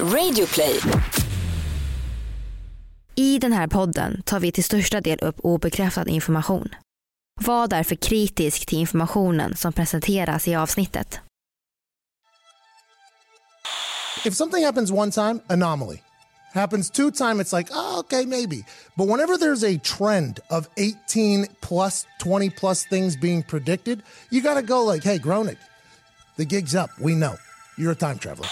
Radioplay. I den här podden tar vi till största del upp obekräftad information. Var därför kritisk till informationen som presenteras i avsnittet. If something happens one time, anomaly. Happens two time, it's like, oh, okay, maybe. But whenever there's a trend of 18 plus, 20 plus things being predicted, you got to go like, hey, Gronig, the gig's up. We know. You're a time traveler.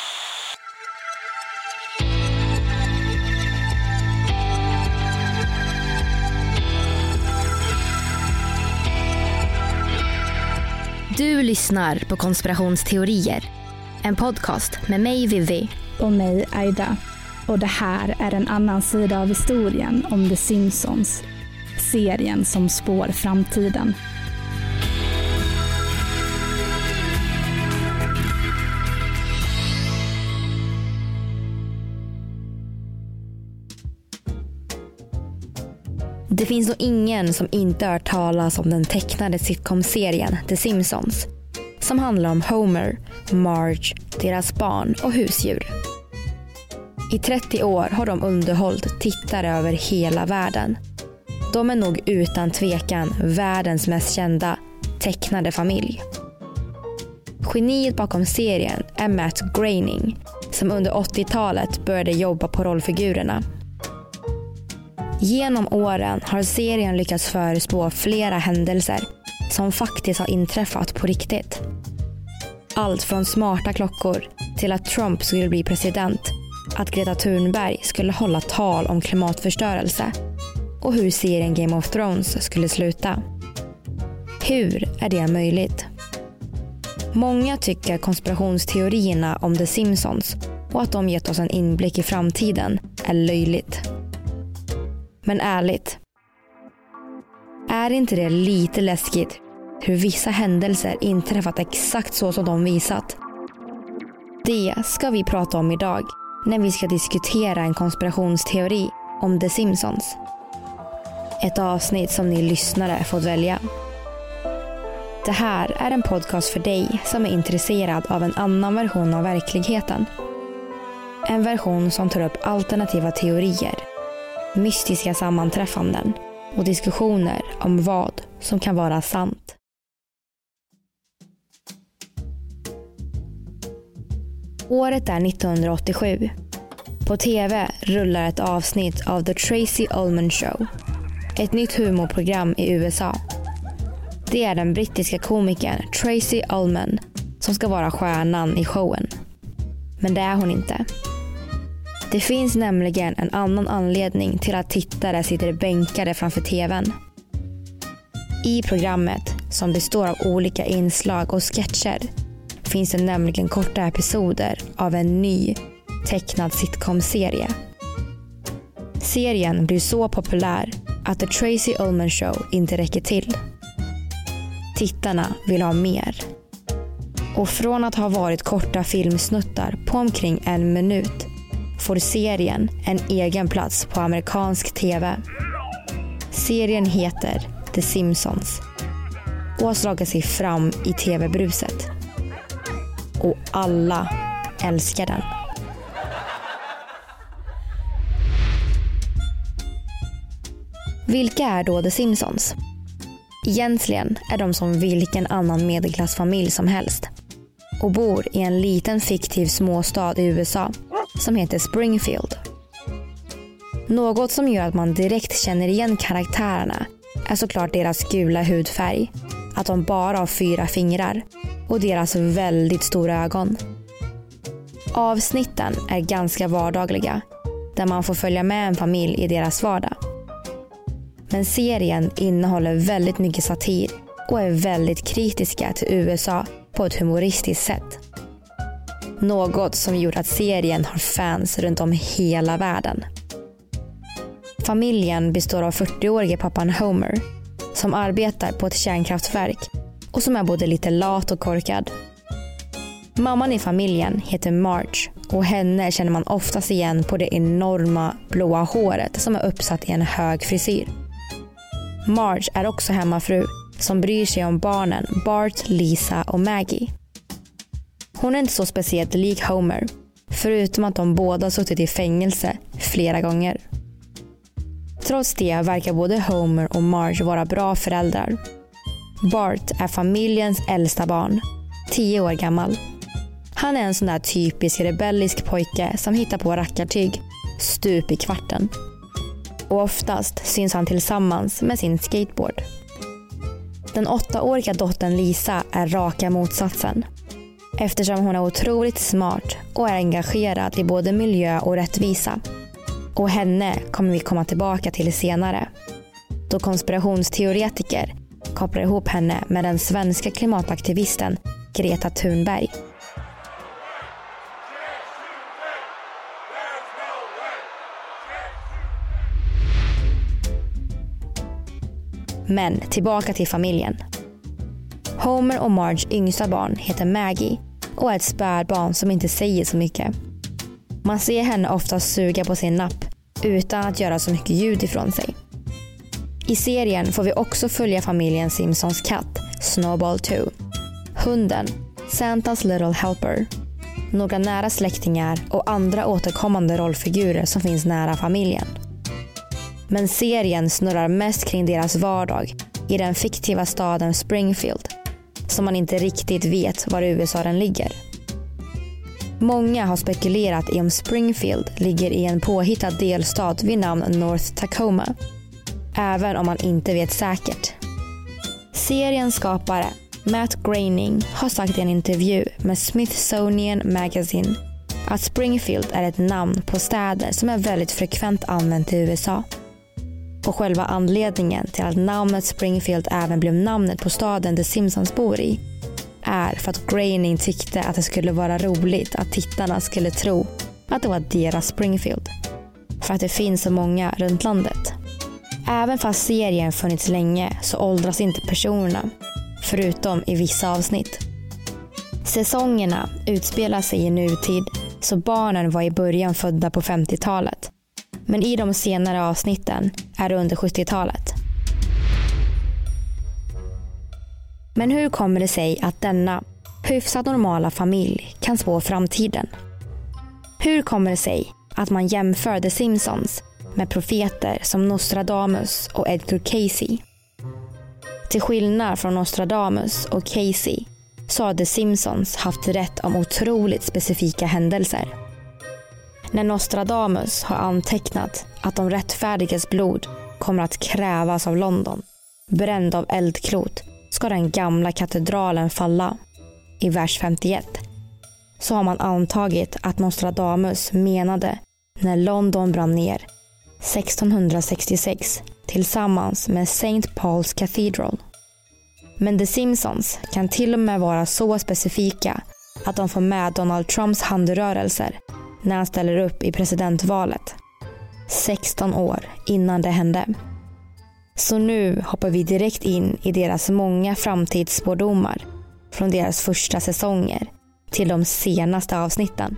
Du lyssnar på Konspirationsteorier. En podcast med mig Vivi. och mig Aida. Och det här är en annan sida av historien om The Simpsons. Serien som spår framtiden. Det finns nog ingen som inte hört talas om den tecknade sitcom-serien The Simpsons. Som handlar om Homer, Marge, deras barn och husdjur. I 30 år har de underhållit tittare över hela världen. De är nog utan tvekan världens mest kända tecknade familj. Geniet bakom serien är Matt Groening som under 80-talet började jobba på rollfigurerna. Genom åren har serien lyckats förespå flera händelser som faktiskt har inträffat på riktigt. Allt från smarta klockor till att Trump skulle bli president, att Greta Thunberg skulle hålla tal om klimatförstörelse och hur serien Game of Thrones skulle sluta. Hur är det möjligt? Många tycker konspirationsteorierna om The Simpsons och att de gett oss en inblick i framtiden är löjligt. Men ärligt. Är inte det lite läskigt hur vissa händelser inträffat exakt så som de visat? Det ska vi prata om idag när vi ska diskutera en konspirationsteori om The Simpsons. Ett avsnitt som ni lyssnare fått välja. Det här är en podcast för dig som är intresserad av en annan version av verkligheten. En version som tar upp alternativa teorier mystiska sammanträffanden och diskussioner om vad som kan vara sant. Året är 1987. På tv rullar ett avsnitt av The Tracy Ullman Show. Ett nytt humorprogram i USA. Det är den brittiska komikern Tracy Ullman som ska vara stjärnan i showen. Men det är hon inte. Det finns nämligen en annan anledning till att tittare sitter bänkade framför tvn. I programmet, som består av olika inslag och sketcher, finns det nämligen korta episoder av en ny tecknad sitcom-serie. Serien blir så populär att The Tracy Ullman Show inte räcker till. Tittarna vill ha mer. Och från att ha varit korta filmsnuttar på omkring en minut får serien en egen plats på amerikansk tv. Serien heter The Simpsons och har slagit sig fram i tv-bruset. Och alla älskar den. Vilka är då The Simpsons? Egentligen är de som vilken annan medelklassfamilj som helst och bor i en liten fiktiv småstad i USA som heter Springfield. Något som gör att man direkt känner igen karaktärerna är såklart deras gula hudfärg, att de bara har fyra fingrar och deras väldigt stora ögon. Avsnitten är ganska vardagliga där man får följa med en familj i deras vardag. Men serien innehåller väldigt mycket satir och är väldigt kritiska till USA på ett humoristiskt sätt. Något som gjort att serien har fans runt om hela världen. Familjen består av 40-årige pappan Homer som arbetar på ett kärnkraftverk och som är både lite lat och korkad. Mamman i familjen heter Marge och henne känner man oftast igen på det enorma blåa håret som är uppsatt i en hög frisyr. Marge är också hemmafru som bryr sig om barnen Bart, Lisa och Maggie. Hon är inte så speciellt lik Homer Förutom att de båda suttit i fängelse flera gånger. Trots det verkar både Homer och Marge vara bra föräldrar. Bart är familjens äldsta barn, 10 år gammal. Han är en sån där typisk rebellisk pojke som hittar på rackartyg stup i kvarten. Och oftast syns han tillsammans med sin skateboard. Den åttaåriga dottern Lisa är raka motsatsen. Eftersom hon är otroligt smart och är engagerad i både miljö och rättvisa. Och henne kommer vi komma tillbaka till senare. Då konspirationsteoretiker kopplar ihop henne med den svenska klimataktivisten Greta Thunberg. Men tillbaka till familjen. Homer och Marge yngsta barn heter Maggie och är ett spädbarn som inte säger så mycket. Man ser henne ofta suga på sin napp utan att göra så mycket ljud ifrån sig. I serien får vi också följa familjen Simpsons katt Snowball 2. Hunden, Santas Little Helper. Några nära släktingar och andra återkommande rollfigurer som finns nära familjen. Men serien snurrar mest kring deras vardag i den fiktiva staden Springfield som man inte riktigt vet var i USA den ligger. Många har spekulerat i om Springfield ligger i en påhittad delstat vid namn North Tacoma. Även om man inte vet säkert. Seriens skapare Matt Groening har sagt i en intervju med Smithsonian Magazine att Springfield är ett namn på städer som är väldigt frekvent använt i USA. Och själva anledningen till att namnet Springfield även blev namnet på staden The Simpsons bor i är för att Groening tyckte att det skulle vara roligt att tittarna skulle tro att det var deras Springfield. För att det finns så många runt landet. Även fast serien funnits länge så åldras inte personerna, förutom i vissa avsnitt. Säsongerna utspelar sig i nutid, så barnen var i början födda på 50-talet. Men i de senare avsnitten är det under 70-talet. Men hur kommer det sig att denna hyfsat normala familj kan spå framtiden? Hur kommer det sig att man jämför The Simpsons med profeter som Nostradamus och Edgar Casey? Till skillnad från Nostradamus och Casey så har The Simpsons haft rätt om otroligt specifika händelser. När Nostradamus har antecknat att de rättfärdigas blod kommer att krävas av London, bränd av eldklot, ska den gamla katedralen falla. I vers 51 så har man antagit att Nostradamus menade när London brann ner 1666 tillsammans med St. Paul's Cathedral. Men The Simpsons kan till och med vara så specifika att de får med Donald Trumps handrörelser när han ställer upp i presidentvalet. 16 år innan det hände. Så nu hoppar vi direkt in i deras många framtidsspådomar från deras första säsonger till de senaste avsnitten.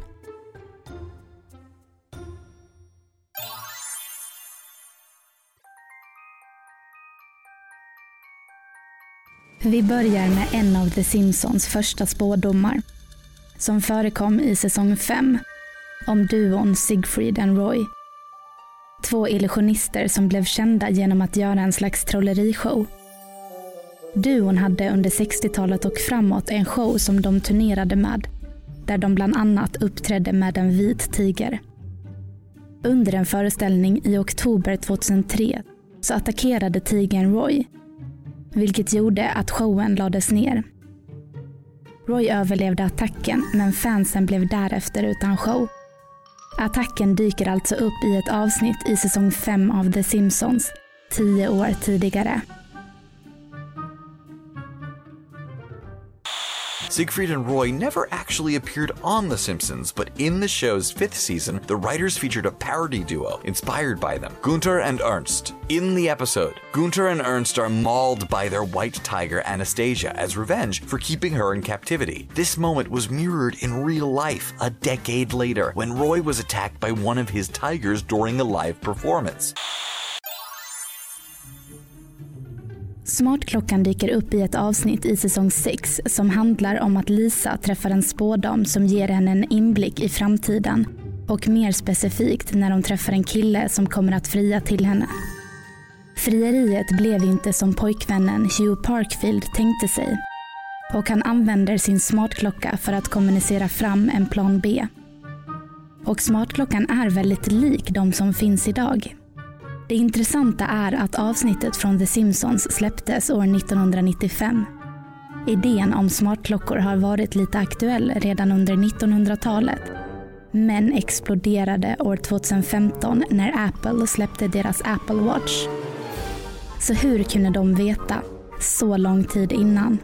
Vi börjar med en av The Simpsons första spådomar som förekom i säsong 5 om duon Siegfried and Roy. Två illusionister som blev kända genom att göra en slags trollerishow. Duon hade under 60-talet och framåt en show som de turnerade med, där de bland annat uppträdde med en vit tiger. Under en föreställning i oktober 2003 så attackerade tigern Roy, vilket gjorde att showen lades ner. Roy överlevde attacken men fansen blev därefter utan show. Attacken dyker alltså upp i ett avsnitt i säsong 5 av The Simpsons, tio år tidigare. Siegfried and Roy never actually appeared on The Simpsons, but in the show's fifth season, the writers featured a parody duo inspired by them Gunter and Ernst. In the episode, Gunter and Ernst are mauled by their white tiger Anastasia as revenge for keeping her in captivity. This moment was mirrored in real life a decade later when Roy was attacked by one of his tigers during a live performance. Smartklockan dyker upp i ett avsnitt i säsong 6 som handlar om att Lisa träffar en spådam som ger henne en inblick i framtiden och mer specifikt när hon träffar en kille som kommer att fria till henne. Frieriet blev inte som pojkvännen Hugh Parkfield tänkte sig och han använder sin smartklocka för att kommunicera fram en plan B. Och smartklockan är väldigt lik de som finns idag. Det intressanta är att avsnittet från The Simpsons släpptes år 1995. Idén om smartklockor har varit lite aktuell redan under 1900-talet men exploderade år 2015 när Apple släppte deras Apple Watch. Så hur kunde de veta så lång tid innan?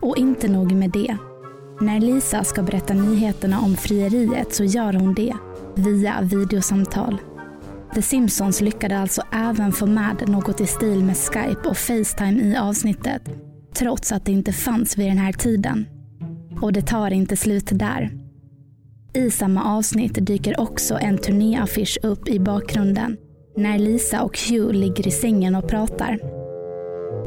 Och inte nog med det. När Lisa ska berätta nyheterna om frieriet så gör hon det via videosamtal. The Simpsons lyckade alltså även få med något i stil med Skype och Facetime i avsnittet, trots att det inte fanns vid den här tiden. Och det tar inte slut där. I samma avsnitt dyker också en turnéaffisch upp i bakgrunden när Lisa och Hugh ligger i sängen och pratar.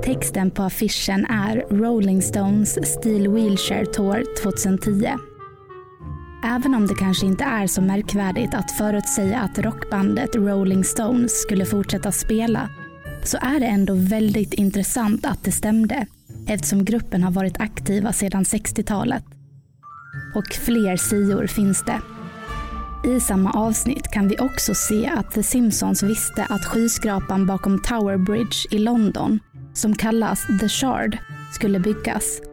Texten på affischen är Rolling Stones Steel Wheelchair Tour 2010. Även om det kanske inte är så märkvärdigt att förutsäga att rockbandet Rolling Stones skulle fortsätta spela så är det ändå väldigt intressant att det stämde eftersom gruppen har varit aktiva sedan 60-talet. Och fler sior finns det. I samma avsnitt kan vi också se att The Simpsons visste att skyskrapan bakom Tower Bridge i London, som kallas The Shard, skulle byggas.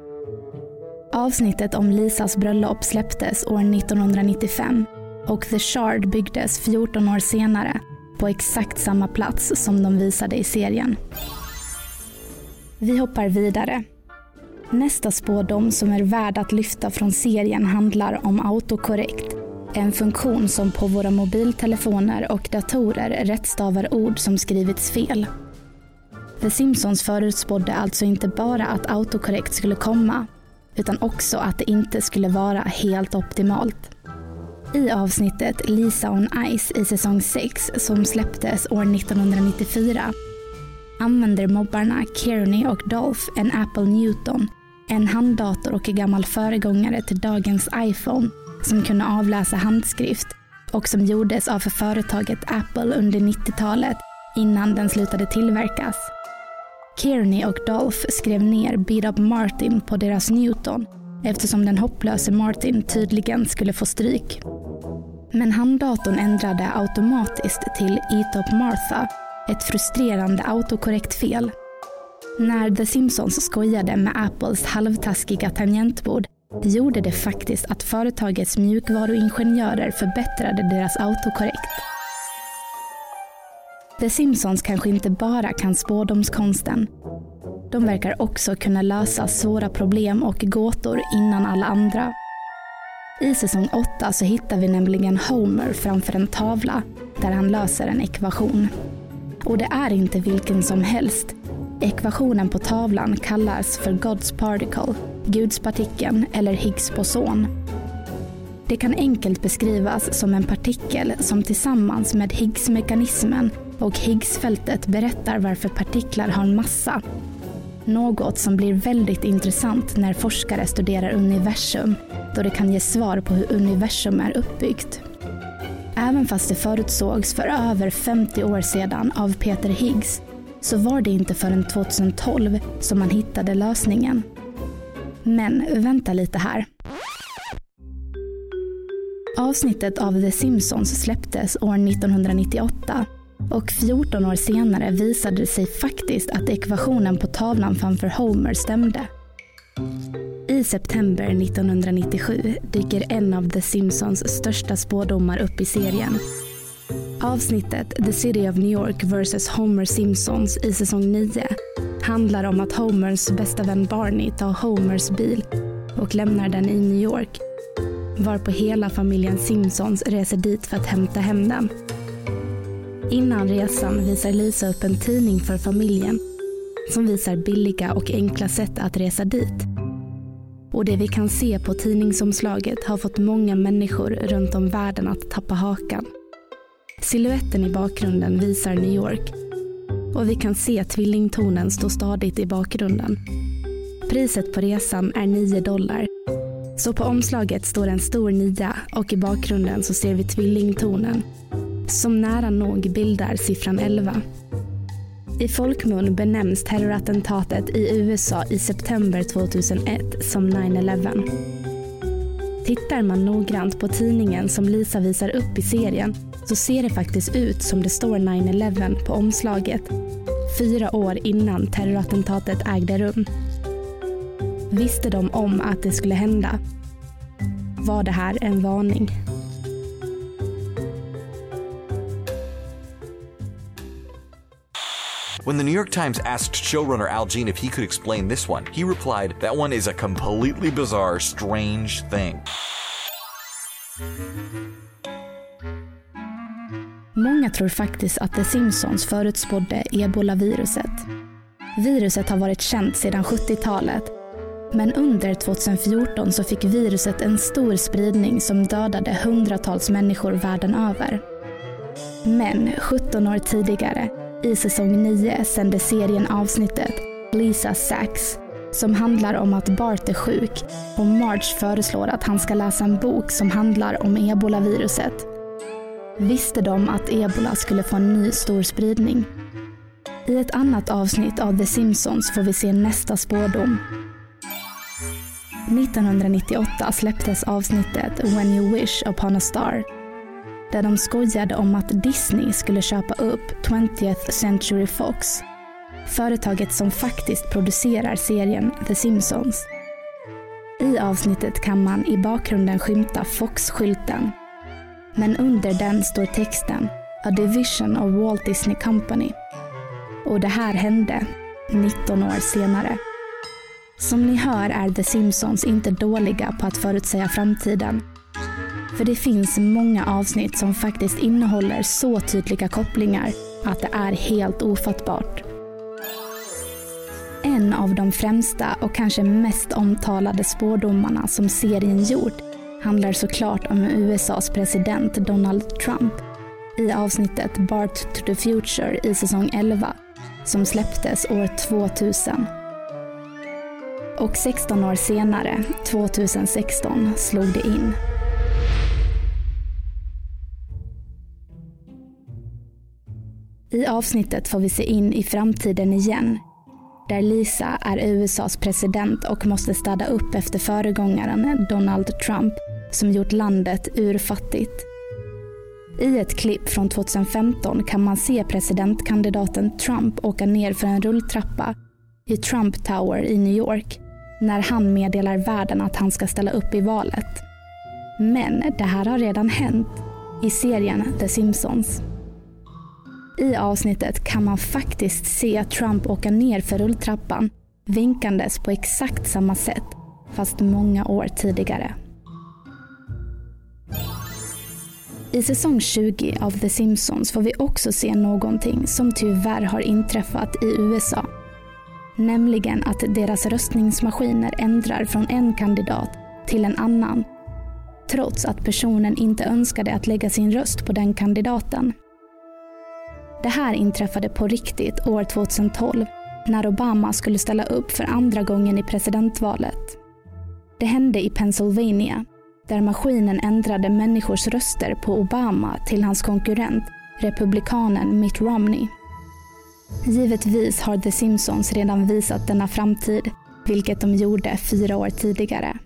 Avsnittet om Lisas bröllop släpptes år 1995 och The Shard byggdes 14 år senare på exakt samma plats som de visade i serien. Vi hoppar vidare. Nästa spådom som är värd att lyfta från serien handlar om autokorrekt en funktion som på våra mobiltelefoner och datorer rättstavar ord som skrivits fel. The Simpsons förutspådde alltså inte bara att autokorrekt skulle komma, utan också att det inte skulle vara helt optimalt. I avsnittet Lisa on Ice i säsong 6 som släpptes år 1994 använder mobbarna Kearney och Dolph en Apple Newton, en handdator och en gammal föregångare till dagens iPhone som kunde avläsa handskrift och som gjordes av företaget Apple under 90-talet innan den slutade tillverkas. Kearney och Dolph skrev ner Beat Up Martin på deras Newton eftersom den hopplöse Martin tydligen skulle få stryk. Men handdatorn ändrade automatiskt till Eat Up Martha, ett frustrerande autokorrekt fel. När The Simpsons skojade med Apples halvtaskiga tangentbord gjorde det faktiskt att företagets mjukvaruingenjörer förbättrade deras autokorrekt. The Simpsons kanske inte bara kan spådomskonsten. De verkar också kunna lösa svåra problem och gåtor innan alla andra. I säsong 8 så hittar vi nämligen Homer framför en tavla där han löser en ekvation. Och det är inte vilken som helst. Ekvationen på tavlan kallas för God's particle gudspartikeln eller Higgs boson. Det kan enkelt beskrivas som en partikel som tillsammans med Higgs-mekanismen och Higgsfältet berättar varför partiklar har en massa. Något som blir väldigt intressant när forskare studerar universum då det kan ge svar på hur universum är uppbyggt. Även fast det förutsågs för över 50 år sedan av Peter Higgs så var det inte förrän 2012 som man hittade lösningen. Men vänta lite här. Avsnittet av The Simpsons släpptes år 1998 och 14 år senare visade det sig faktiskt att ekvationen på tavlan framför Homer stämde. I september 1997 dyker en av The Simpsons största spådomar upp i serien. Avsnittet The City of New York vs Homer Simpsons i säsong 9 handlar om att Homers bästa vän Barney tar Homers bil och lämnar den i New York. Varpå hela familjen Simpsons reser dit för att hämta hem den. Innan resan visar Lisa upp en tidning för familjen som visar billiga och enkla sätt att resa dit. Och det vi kan se på tidningsomslaget har fått många människor runt om världen att tappa hakan. Siluetten i bakgrunden visar New York och vi kan se tvillingtornen stå stadigt i bakgrunden. Priset på resan är 9 dollar. Så på omslaget står en stor nia och i bakgrunden så ser vi tvillingtornen som nära nog bildar siffran 11. I folkmun benämns terrorattentatet i USA i september 2001 som 9-11. Tittar man noggrant på tidningen som Lisa visar upp i serien så ser det faktiskt ut som det står 9-11 på omslaget. Fyra år innan terrorattentatet ägde rum. Visste de om att det skulle hända? Var det här en varning? When the New York Times asked showrunner Al Jean if he could explain this one, he replied, That one is a completely bizarre, strange thing. Många tror faktiskt att The Simpsons förutspådde ebolaviruset. Viruset har varit känt sedan 70-talet. Men under 2014 så fick viruset en stor spridning som dödade hundratals människor världen över. Men 17 år tidigare, i säsong 9, sände serien avsnittet Lisa Sacks som handlar om att Bart är sjuk och Marge föreslår att han ska läsa en bok som handlar om ebolaviruset. Visste de att ebola skulle få en ny stor spridning? I ett annat avsnitt av The Simpsons får vi se nästa spårdom. 1998 släpptes avsnittet When you wish upon a star där de skojade om att Disney skulle köpa upp 20th Century Fox, företaget som faktiskt producerar serien The Simpsons. I avsnittet kan man i bakgrunden skymta Fox-skylten. Men under den står texten A Division of Walt Disney Company. Och det här hände 19 år senare. Som ni hör är The Simpsons inte dåliga på att förutsäga framtiden för det finns många avsnitt som faktiskt innehåller så tydliga kopplingar att det är helt ofattbart. En av de främsta och kanske mest omtalade spårdomarna som serien gjort handlar såklart om USAs president Donald Trump i avsnittet Bart to the Future i säsong 11 som släpptes år 2000. Och 16 år senare, 2016, slog det in. I avsnittet får vi se in i framtiden igen. Där Lisa är USAs president och måste städa upp efter föregångaren Donald Trump som gjort landet urfattigt. I ett klipp från 2015 kan man se presidentkandidaten Trump åka ner för en rulltrappa i Trump Tower i New York när han meddelar världen att han ska ställa upp i valet. Men det här har redan hänt i serien The Simpsons. I avsnittet kan man faktiskt se Trump åka ner för rulltrappan vinkandes på exakt samma sätt, fast många år tidigare. I säsong 20 av The Simpsons får vi också se någonting som tyvärr har inträffat i USA. Nämligen att deras röstningsmaskiner ändrar från en kandidat till en annan trots att personen inte önskade att lägga sin röst på den kandidaten. Det här inträffade på riktigt år 2012 när Obama skulle ställa upp för andra gången i presidentvalet. Det hände i Pennsylvania där maskinen ändrade människors röster på Obama till hans konkurrent, republikanen Mitt Romney. Givetvis har The Simpsons redan visat denna framtid, vilket de gjorde fyra år tidigare.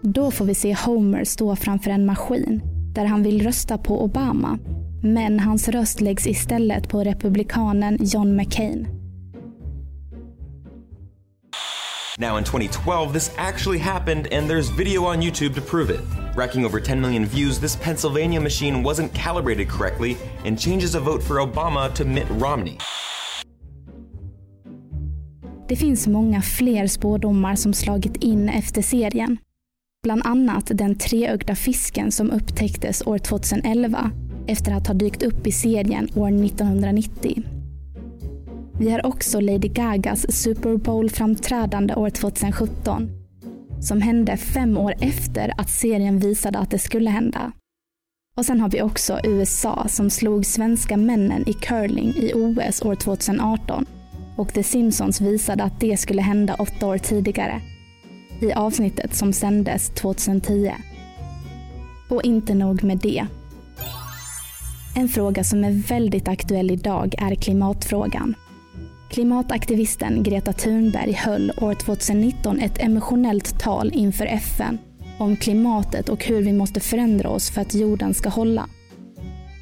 Då får vi se Homer stå framför en maskin där han vill rösta på Obama men hans röst läggs istället på republikanen John McCain. Now in 2012, this actually happened and there's video on YouTube to prove it. Racking over 10 million views, this Pennsylvania machine wasn't calibrated correctly and changes a vote for Obama to Mitt Romney. Det finns många fler spådomar som slagit in efter serien. Bland annat den treögda fisken som upptäcktes år 2011 efter att ha dykt upp i serien år 1990. Vi har också Lady Gagas Super Bowl-framträdande år 2017 som hände fem år efter att serien visade att det skulle hända. Och sen har vi också USA som slog svenska männen i curling i OS år 2018 och The Simpsons visade att det skulle hända åtta år tidigare i avsnittet som sändes 2010. Och inte nog med det. En fråga som är väldigt aktuell idag är klimatfrågan. Klimataktivisten Greta Thunberg höll år 2019 ett emotionellt tal inför FN om klimatet och hur vi måste förändra oss för att jorden ska hålla.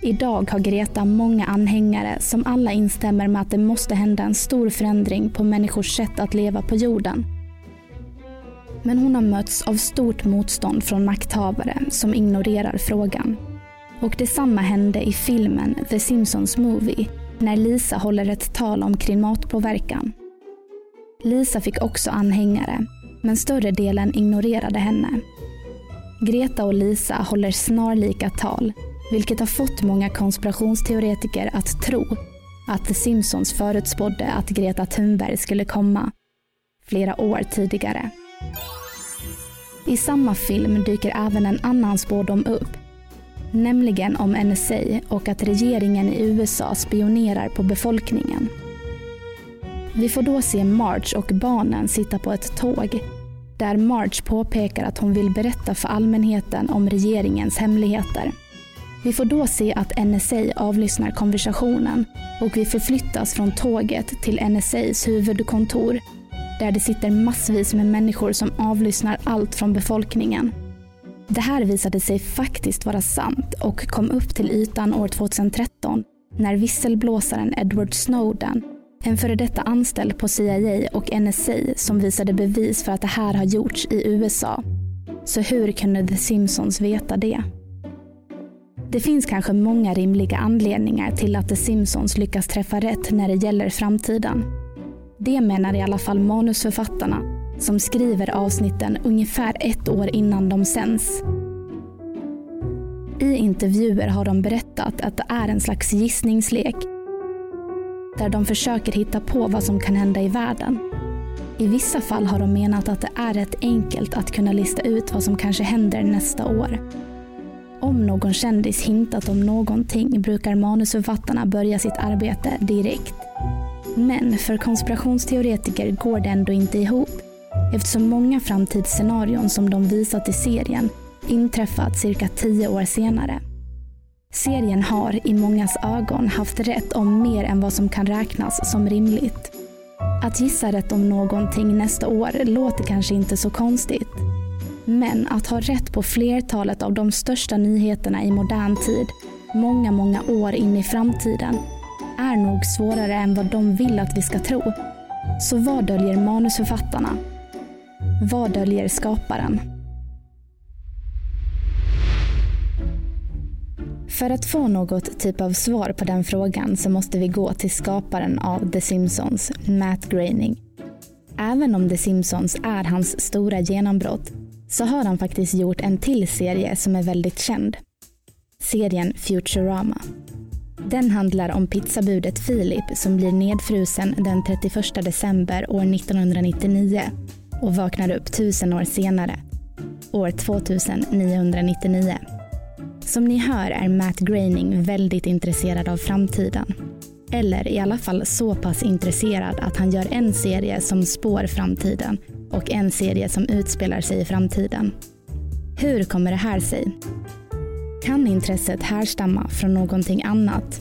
Idag har Greta många anhängare som alla instämmer med att det måste hända en stor förändring på människors sätt att leva på jorden. Men hon har mötts av stort motstånd från makthavare som ignorerar frågan. Och detsamma hände i filmen The Simpsons Movie när Lisa håller ett tal om klimatpåverkan. Lisa fick också anhängare, men större delen ignorerade henne. Greta och Lisa håller snarlika tal, vilket har fått många konspirationsteoretiker att tro att The Simpsons förutspådde att Greta Thunberg skulle komma flera år tidigare. I samma film dyker även en annan spådom upp. Nämligen om NSA och att regeringen i USA spionerar på befolkningen. Vi får då se Marge och barnen sitta på ett tåg där Marge påpekar att hon vill berätta för allmänheten om regeringens hemligheter. Vi får då se att NSA avlyssnar konversationen och vi förflyttas från tåget till NSAs huvudkontor där det sitter massvis med människor som avlyssnar allt från befolkningen. Det här visade sig faktiskt vara sant och kom upp till ytan år 2013 när visselblåsaren Edward Snowden, en före detta anställd på CIA och NSA som visade bevis för att det här har gjorts i USA. Så hur kunde The Simpsons veta det? Det finns kanske många rimliga anledningar till att The Simpsons lyckas träffa rätt när det gäller framtiden. Det menar i alla fall manusförfattarna som skriver avsnitten ungefär ett år innan de sänds. I intervjuer har de berättat att det är en slags gissningslek där de försöker hitta på vad som kan hända i världen. I vissa fall har de menat att det är rätt enkelt att kunna lista ut vad som kanske händer nästa år. Om någon kändis hintat om någonting brukar manusförfattarna börja sitt arbete direkt. Men för konspirationsteoretiker går det ändå inte ihop eftersom många framtidsscenarion som de visat i serien inträffat cirka tio år senare. Serien har i mångas ögon haft rätt om mer än vad som kan räknas som rimligt. Att gissa rätt om någonting nästa år låter kanske inte så konstigt. Men att ha rätt på flertalet av de största nyheterna i modern tid, många, många år in i framtiden, är nog svårare än vad de vill att vi ska tro. Så vad döljer manusförfattarna? Vad döljer skaparen? För att få något typ av svar på den frågan så måste vi gå till skaparen av The Simpsons, Matt Groening. Även om The Simpsons är hans stora genombrott så har han faktiskt gjort en till serie som är väldigt känd. Serien Futurama. Den handlar om pizzabudet Philip som blir nedfrusen den 31 december år 1999 och vaknar upp tusen år senare, år 2999. Som ni hör är Matt Groening väldigt intresserad av framtiden. Eller i alla fall så pass intresserad att han gör en serie som spår framtiden och en serie som utspelar sig i framtiden. Hur kommer det här sig? Kan intresset härstamma från någonting annat?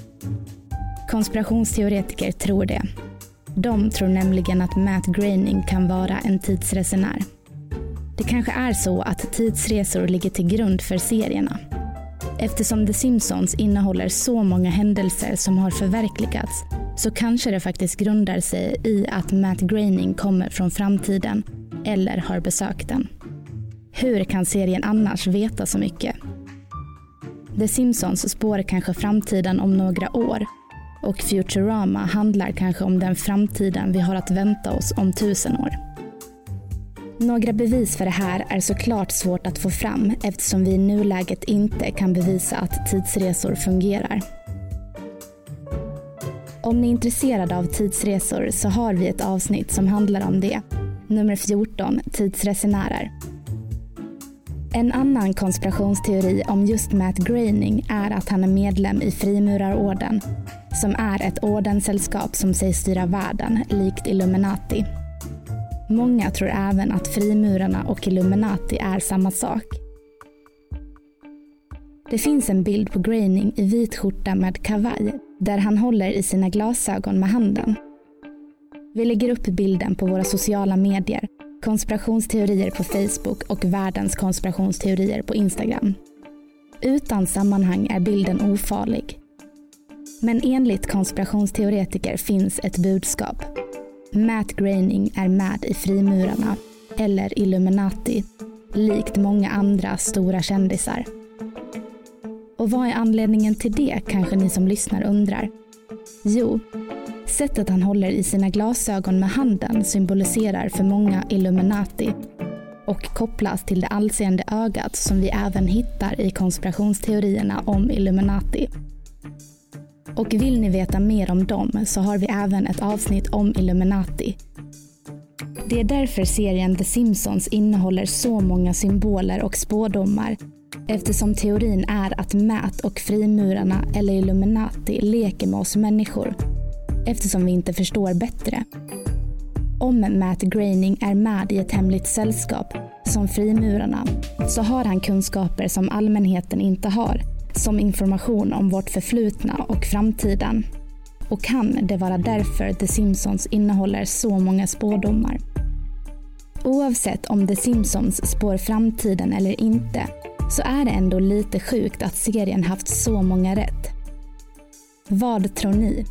Konspirationsteoretiker tror det. De tror nämligen att Matt Groening kan vara en tidsresenär. Det kanske är så att tidsresor ligger till grund för serierna. Eftersom The Simpsons innehåller så många händelser som har förverkligats så kanske det faktiskt grundar sig i att Matt Groening kommer från framtiden eller har besökt den. Hur kan serien annars veta så mycket? The Simpsons spår kanske framtiden om några år och Futurama handlar kanske om den framtiden vi har att vänta oss om tusen år. Några bevis för det här är såklart svårt att få fram eftersom vi i nuläget inte kan bevisa att tidsresor fungerar. Om ni är intresserade av tidsresor så har vi ett avsnitt som handlar om det. Nummer 14, Tidsresenärer. En annan konspirationsteori om just Matt Groening är att han är medlem i Frimurarorden som är ett ordenssällskap som sägs styra världen, likt Illuminati. Många tror även att frimurarna och Illuminati är samma sak. Det finns en bild på Groening i vit skjorta med kavaj där han håller i sina glasögon med handen. Vi lägger upp bilden på våra sociala medier, konspirationsteorier på Facebook och världens konspirationsteorier på Instagram. Utan sammanhang är bilden ofarlig. Men enligt konspirationsteoretiker finns ett budskap. Matt Groening är med i Frimurarna, eller Illuminati, likt många andra stora kändisar. Och vad är anledningen till det kanske ni som lyssnar undrar? Jo, sättet han håller i sina glasögon med handen symboliserar för många Illuminati och kopplas till det allseende ögat som vi även hittar i konspirationsteorierna om Illuminati. Och vill ni veta mer om dem så har vi även ett avsnitt om Illuminati. Det är därför serien The Simpsons innehåller så många symboler och spådomar eftersom teorin är att Matt och frimurarna eller Illuminati leker med oss människor eftersom vi inte förstår bättre. Om Matt Groening är med i ett hemligt sällskap som frimurarna så har han kunskaper som allmänheten inte har som information om vårt förflutna och framtiden. Och kan det vara därför The Simpsons innehåller så många spådomar? Oavsett om The Simpsons spår framtiden eller inte så är det ändå lite sjukt att serien haft så många rätt. Vad tror ni?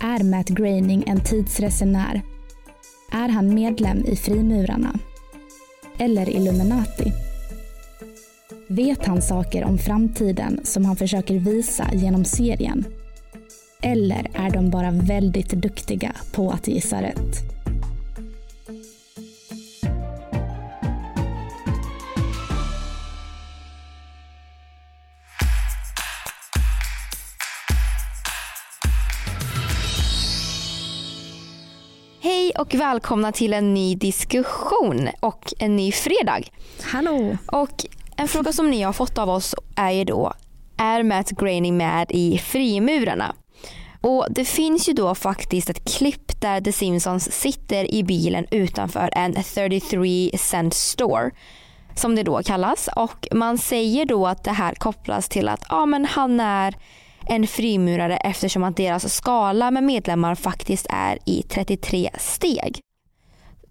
Är Matt Groening en tidsresenär? Är han medlem i Frimurarna? Eller Illuminati? Vet han saker om framtiden som han försöker visa genom serien? Eller är de bara väldigt duktiga på att gissa rätt? Hej och välkomna till en ny diskussion och en ny fredag. Hallå! Och en fråga som ni har fått av oss är ju då, är Matt Groening med i Frimurarna? Och det finns ju då faktiskt ett klipp där The Simpsons sitter i bilen utanför en 33 cent store som det då kallas och man säger då att det här kopplas till att ja, men han är en frimurare eftersom att deras skala med medlemmar faktiskt är i 33 steg.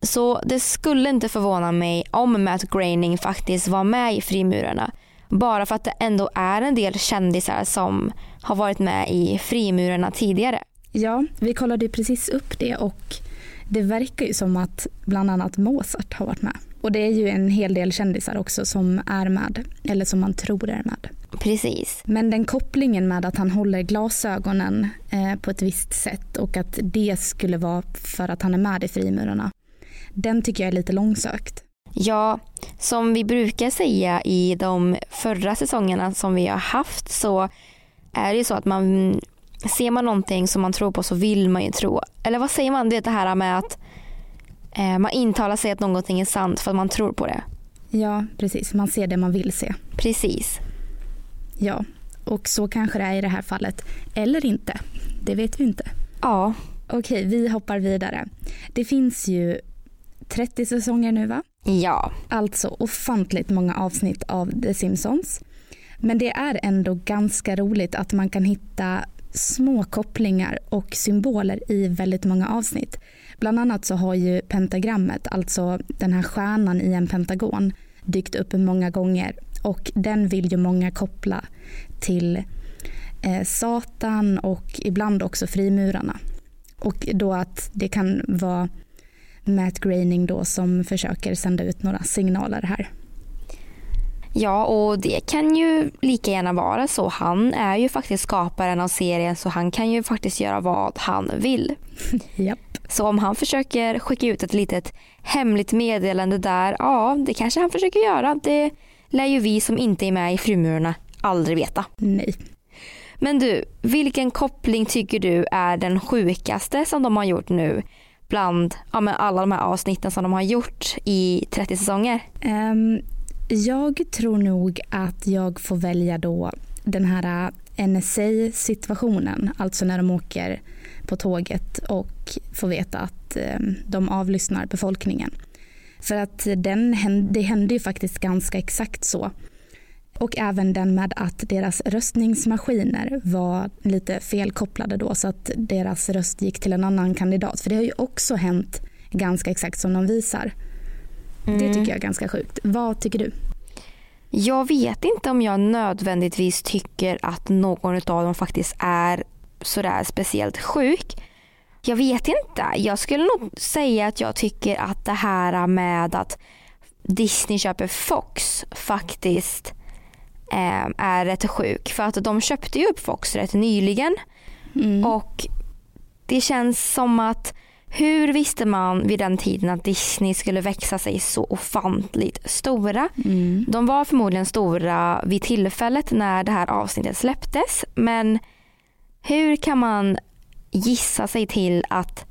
Så det skulle inte förvåna mig om Matt Groening faktiskt var med i Frimurarna. Bara för att det ändå är en del kändisar som har varit med i Frimurarna tidigare. Ja, vi kollade precis upp det och det verkar ju som att bland annat Mozart har varit med. Och det är ju en hel del kändisar också som är med, eller som man tror är med. Precis. Men den kopplingen med att han håller glasögonen eh, på ett visst sätt och att det skulle vara för att han är med i Frimurarna. Den tycker jag är lite långsökt. Ja, som vi brukar säga i de förra säsongerna som vi har haft så är det ju så att man ser man någonting som man tror på så vill man ju tro. Eller vad säger man? Det är det här med att eh, man intalar sig att någonting är sant för att man tror på det. Ja, precis. Man ser det man vill se. Precis. Ja, och så kanske det är i det här fallet. Eller inte. Det vet vi inte. Ja. Okej, vi hoppar vidare. Det finns ju 30 säsonger nu va? Ja. Alltså ofantligt många avsnitt av The Simpsons. Men det är ändå ganska roligt att man kan hitta små kopplingar och symboler i väldigt många avsnitt. Bland annat så har ju pentagrammet, alltså den här stjärnan i en pentagon, dykt upp många gånger och den vill ju många koppla till eh, Satan och ibland också frimurarna. Och då att det kan vara Matt Groening då som försöker sända ut några signaler här. Ja, och det kan ju lika gärna vara så. Han är ju faktiskt skaparen av serien så han kan ju faktiskt göra vad han vill. Japp. Så om han försöker skicka ut ett litet hemligt meddelande där, ja det kanske han försöker göra. Det lär ju vi som inte är med i Frimurarna aldrig veta. Nej. Men du, vilken koppling tycker du är den sjukaste som de har gjort nu bland ja, men alla de här avsnitten som de har gjort i 30 säsonger? Um, Jag tror nog att jag får välja då den här äh, NSA-situationen, alltså när de åker på tåget och får veta att ehm, de avlyssnar befolkningen. För att den, det hände ju faktiskt ganska exakt så. Och även den med att deras röstningsmaskiner var lite felkopplade då så att deras röst gick till en annan kandidat. För det har ju också hänt ganska exakt som de visar. Mm. Det tycker jag är ganska sjukt. Vad tycker du? Jag vet inte om jag nödvändigtvis tycker att någon av dem faktiskt är sådär speciellt sjuk. Jag vet inte. Jag skulle nog säga att jag tycker att det här med att Disney köper Fox faktiskt är rätt sjuk. För att de köpte ju upp Fox rätt nyligen. Mm. Och det känns som att hur visste man vid den tiden att Disney skulle växa sig så ofantligt stora? Mm. De var förmodligen stora vid tillfället när det här avsnittet släpptes. Men hur kan man gissa sig till att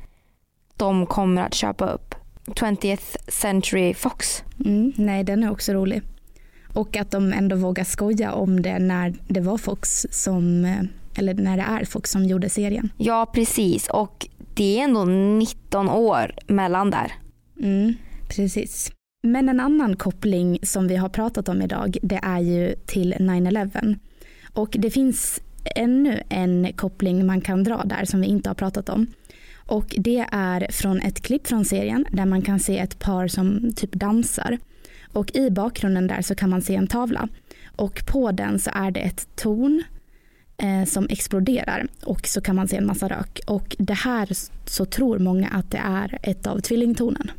de kommer att köpa upp 20th Century Fox? Mm, nej, den är också rolig. Och att de ändå vågar skoja om det när det var Fox som, eh, eller när det är Fox som gjorde serien. Ja, precis. Och det är ändå 19 år mellan där. Mm, precis. Men en annan koppling som vi har pratat om idag det är ju till 9-11. Och det finns ännu en koppling man kan dra där som vi inte har pratat om. Och det är från ett klipp från serien där man kan se ett par som typ dansar. Och i bakgrunden där så kan man se en tavla. Och på den så är det ett torn eh, som exploderar och så kan man se en massa rök. Och det här så tror många att det är ett av tvillingtornen.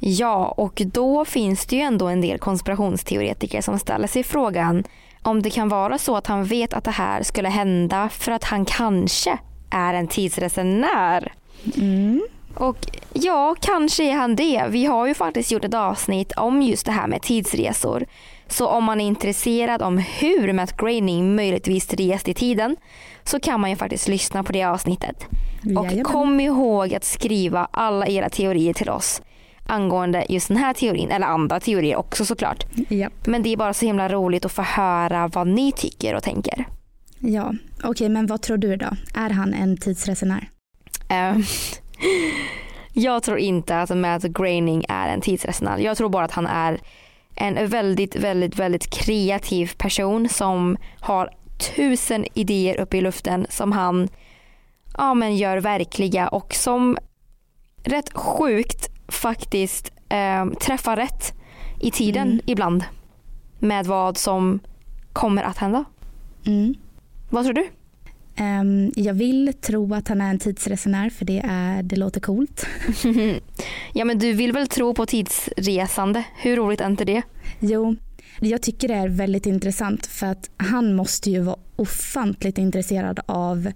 Ja, och då finns det ju ändå en del konspirationsteoretiker som ställer sig frågan om det kan vara så att han vet att det här skulle hända för att han kanske är en tidsresenär. Mm. Och ja, kanske är han det. Vi har ju faktiskt gjort ett avsnitt om just det här med tidsresor. Så om man är intresserad om hur Matt Groening möjligtvis rest i tiden så kan man ju faktiskt lyssna på det avsnittet. Och kom ihåg att skriva alla era teorier till oss angående just den här teorin, eller andra teorier också såklart. Ja. Men det är bara så himla roligt att få höra vad ni tycker och tänker. Ja, okej men vad tror du då? Är han en tidsresenär? Uh, jag tror inte att Matt Groening är en tidsresenär. Jag tror bara att han är en väldigt, väldigt, väldigt kreativ person som har tusen idéer uppe i luften som han ja, men gör verkliga och som rätt sjukt faktiskt eh, träffar rätt i tiden mm. ibland med vad som kommer att hända. Mm. Vad tror du? Um, jag vill tro att han är en tidsresenär för det, är, det låter coolt. ja men du vill väl tro på tidsresande? Hur roligt är inte det? Jo, jag tycker det är väldigt intressant för att han måste ju vara ofantligt intresserad av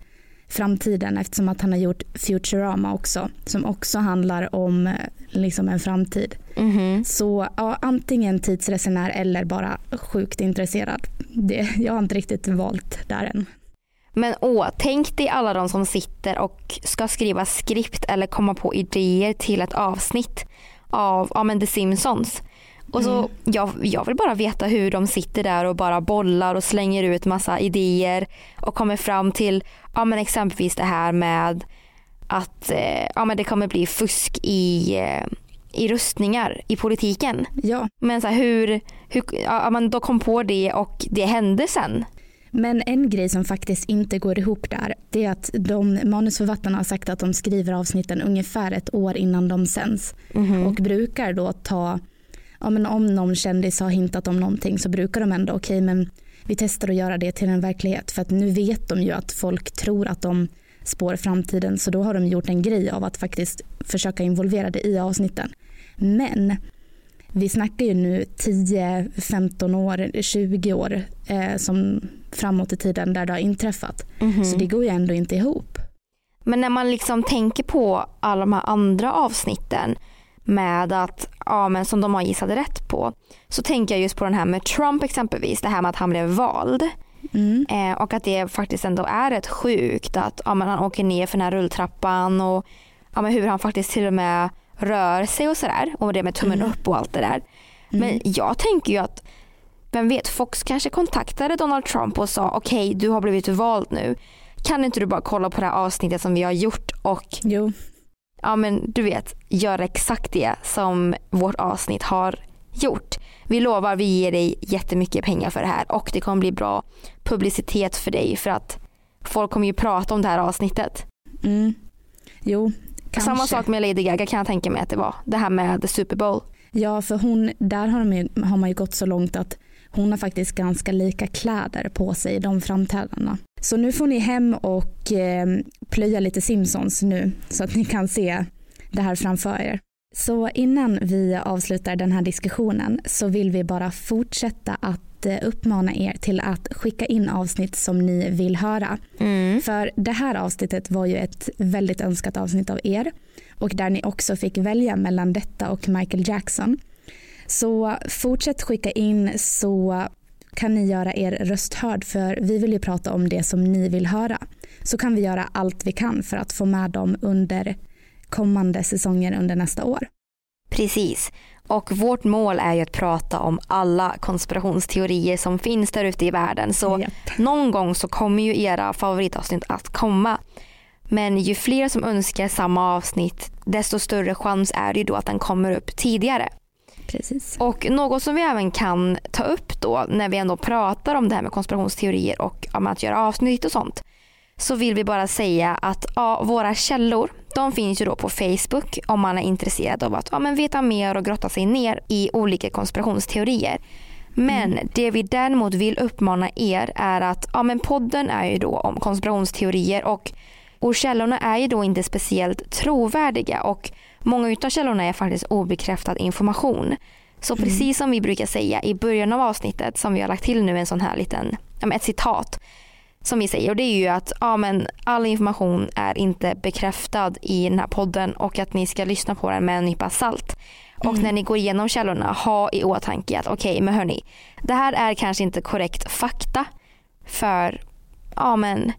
framtiden eftersom att han har gjort Futurama också som också handlar om eh, liksom en framtid. Mm-hmm. Så ja, antingen tidsresenär eller bara sjukt intresserad. Det, jag har inte riktigt valt där än. Men åh, tänk dig alla de som sitter och ska skriva skript eller komma på idéer till ett avsnitt av ja, men The Simpsons. Och så, mm. jag, jag vill bara veta hur de sitter där och bara bollar och slänger ut massa idéer och kommer fram till ja, men exempelvis det här med att eh, ja, men det kommer bli fusk i, eh, i rustningar i politiken. Ja. Men så här, hur, hur ja, man då kom på det och det hände sen. Men en grej som faktiskt inte går ihop där det är att de manusförfattarna har sagt att de skriver avsnitten ungefär ett år innan de sänds. Mm. Och brukar då ta, ja, men om någon kändis har hintat om någonting så brukar de ändå okej okay, men vi testar att göra det till en verklighet för att nu vet de ju att folk tror att de spår framtiden så då har de gjort en grej av att faktiskt försöka involvera det i avsnitten. Men vi snackar ju nu 10, 15 år, 20 år eh, som framåt i tiden där det har inträffat. Mm. Så det går ju ändå inte ihop. Men när man liksom tänker på alla de här andra avsnitten med att, ja men som de har gissat rätt på. Så tänker jag just på den här med Trump exempelvis, det här med att han blev vald. Mm. Eh, och att det faktiskt ändå är rätt sjukt att ja, men han åker ner för den här rulltrappan och ja, men hur han faktiskt till och med rör sig och sådär. Och det med tummen mm. upp och allt det där. Mm. Men jag tänker ju att vem vet, Fox kanske kontaktade Donald Trump och sa okej okay, du har blivit vald nu. Kan inte du bara kolla på det här avsnittet som vi har gjort och jo. ja men du vet, göra exakt det som vårt avsnitt har gjort. Vi lovar, vi ger dig jättemycket pengar för det här och det kommer bli bra publicitet för dig för att folk kommer ju prata om det här avsnittet. Mm. Jo, kanske. Samma sak med Lady Gaga kan jag tänka mig att det var. Det här med The Super Bowl. Ja, för hon, där har, de ju, har man ju gått så långt att hon har faktiskt ganska lika kläder på sig i de framträdandena. Så nu får ni hem och eh, plöja lite Simpsons nu så att ni kan se det här framför er. Så innan vi avslutar den här diskussionen så vill vi bara fortsätta att eh, uppmana er till att skicka in avsnitt som ni vill höra. Mm. För det här avsnittet var ju ett väldigt önskat avsnitt av er och där ni också fick välja mellan detta och Michael Jackson. Så fortsätt skicka in så kan ni göra er röst hörd för vi vill ju prata om det som ni vill höra. Så kan vi göra allt vi kan för att få med dem under kommande säsonger under nästa år. Precis. Och vårt mål är ju att prata om alla konspirationsteorier som finns där ute i världen. Så Japp. någon gång så kommer ju era favoritavsnitt att komma. Men ju fler som önskar samma avsnitt desto större chans är det ju då att den kommer upp tidigare. Precis. Och något som vi även kan ta upp då när vi ändå pratar om det här med konspirationsteorier och om att göra avsnitt och sånt. Så vill vi bara säga att ja, våra källor de finns ju då på Facebook om man är intresserad av att ja, men veta mer och grotta sig ner i olika konspirationsteorier. Men mm. det vi däremot vill uppmana er är att ja, men podden är ju då om konspirationsteorier och, och källorna är ju då inte speciellt trovärdiga och många av källorna är faktiskt obekräftad information. Så mm. precis som vi brukar säga i början av avsnittet som vi har lagt till nu en sån här liten, ett citat som vi säger och det är ju att ja, men all information är inte bekräftad i den här podden och att ni ska lyssna på den med en nypa salt. Och mm. när ni går igenom källorna, ha i åtanke att okej, okay, men hörni, det här är kanske inte korrekt fakta för ja, men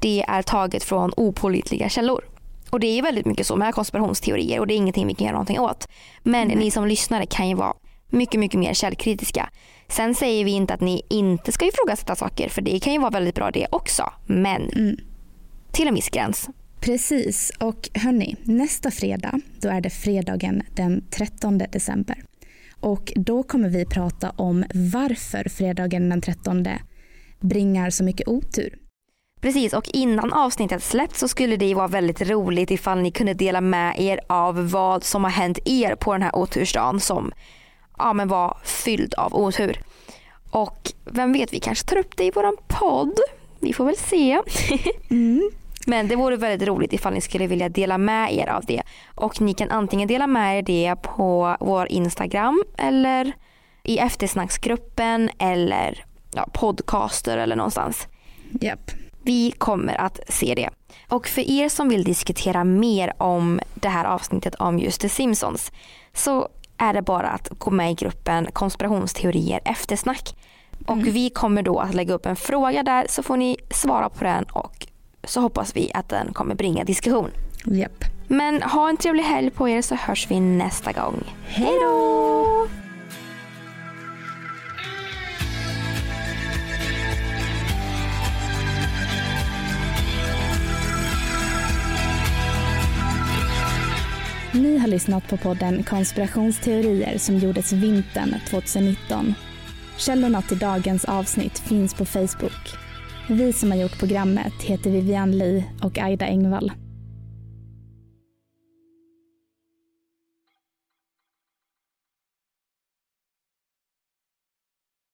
det är taget från opolitliga källor. Och det är väldigt mycket så med konspirationsteorier och det är ingenting vi kan göra någonting åt. Men mm. ni som lyssnare kan ju vara mycket, mycket mer källkritiska. Sen säger vi inte att ni inte ska ifrågasätta saker för det kan ju vara väldigt bra det också. Men mm. till en viss gräns. Precis och hörni, nästa fredag då är det fredagen den 13 december. Och då kommer vi prata om varför fredagen den 13 bringar så mycket otur. Precis och innan avsnittet släpps så skulle det ju vara väldigt roligt ifall ni kunde dela med er av vad som har hänt er på den här otursdagen som ja, men var fylld av otur. Och vem vet, vi kanske tar upp det i våran podd. Vi får väl se. Mm. Men det vore väldigt roligt ifall ni skulle vilja dela med er av det. Och ni kan antingen dela med er det på vår Instagram eller i eftersnacksgruppen eller ja, podcaster eller någonstans. Yep. Vi kommer att se det. Och för er som vill diskutera mer om det här avsnittet om just The Simpsons så är det bara att gå med i gruppen konspirationsteorier eftersnack. Och mm. vi kommer då att lägga upp en fråga där så får ni svara på den och så hoppas vi att den kommer bringa diskussion. Yep. Men ha en trevlig helg på er så hörs vi nästa gång. Hej då! Ni har lyssnat på podden Konspirationsteorier som gjordes vintern 2019. Källorna till dagens avsnitt finns på Facebook. Vi som har gjort programmet heter Vivian Lee och Aida Engvall.